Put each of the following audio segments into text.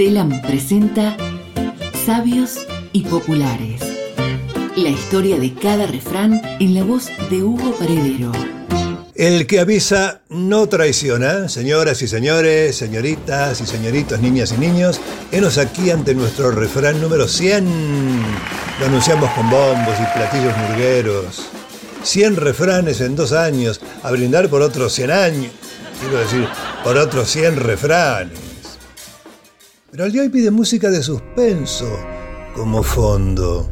Telam presenta Sabios y Populares. La historia de cada refrán en la voz de Hugo Paredero. El que avisa no traiciona. Señoras y señores, señoritas y señoritos, niñas y niños, enos aquí ante nuestro refrán número 100. Lo anunciamos con bombos y platillos murgueros. 100 refranes en dos años, a brindar por otros 100 años. Quiero decir, por otros 100 refranes. Pero el día hoy pide música de suspenso como fondo.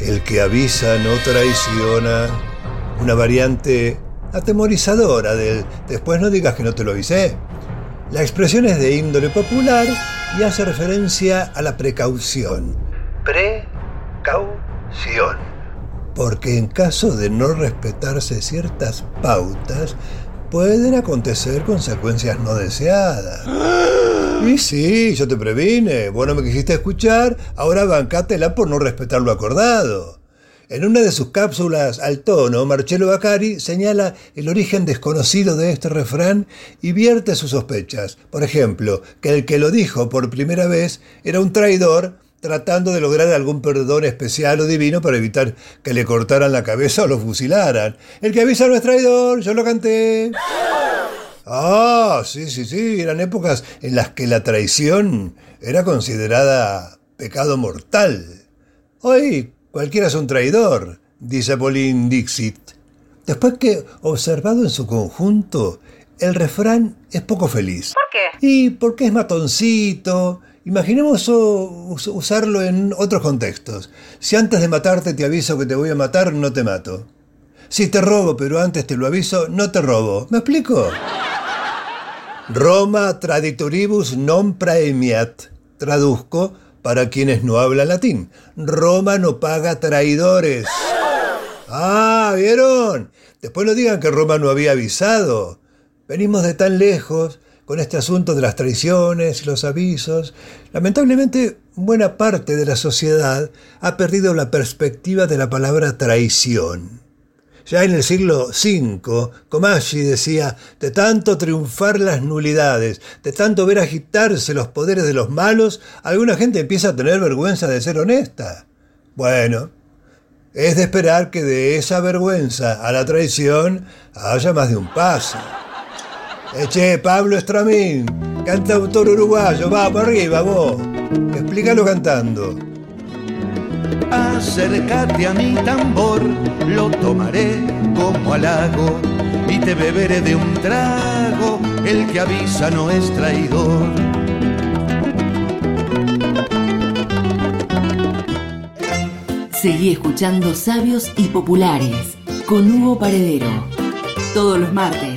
El que avisa no traiciona. Una variante atemorizadora del después no digas que no te lo avisé. La expresión es de índole popular y hace referencia a la precaución. Precaución. Porque en caso de no respetarse ciertas pautas, pueden acontecer consecuencias no deseadas. Y sí, yo te previne. Vos no me quisiste escuchar, ahora bancátela por no respetar lo acordado. En una de sus cápsulas al tono, Marcelo Bacari señala el origen desconocido de este refrán y vierte sus sospechas. Por ejemplo, que el que lo dijo por primera vez era un traidor tratando de lograr algún perdón especial o divino para evitar que le cortaran la cabeza o lo fusilaran. El que avisa no es traidor, yo lo canté. Ah, sí, sí, sí, eran épocas en las que la traición era considerada pecado mortal. Hoy cualquiera es un traidor, dice Pauline Dixit. Después que, observado en su conjunto, el refrán es poco feliz. ¿Por qué? Y porque es matoncito. Imaginemos usarlo en otros contextos. Si antes de matarte te aviso que te voy a matar, no te mato. Si te robo, pero antes te lo aviso, no te robo. ¿Me explico? Roma traditoribus non praemiat. Traduzco para quienes no hablan latín. Roma no paga traidores. Ah, ¿vieron? Después no digan que Roma no había avisado. Venimos de tan lejos con este asunto de las traiciones y los avisos. Lamentablemente, buena parte de la sociedad ha perdido la perspectiva de la palabra traición. Ya en el siglo V, Comasci decía, de tanto triunfar las nulidades, de tanto ver agitarse los poderes de los malos, alguna gente empieza a tener vergüenza de ser honesta. Bueno, es de esperar que de esa vergüenza a la traición haya más de un paso. Eche, Pablo Estramín, cantautor uruguayo, va para arriba vos. Explícalo cantando. Acércate a mi tambor, lo tomaré como halago y te beberé de un trago, el que avisa no es traidor. Seguí escuchando Sabios y Populares con Hugo Paredero. Todos los martes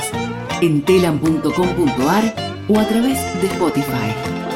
en telam.com.ar o a través de Spotify.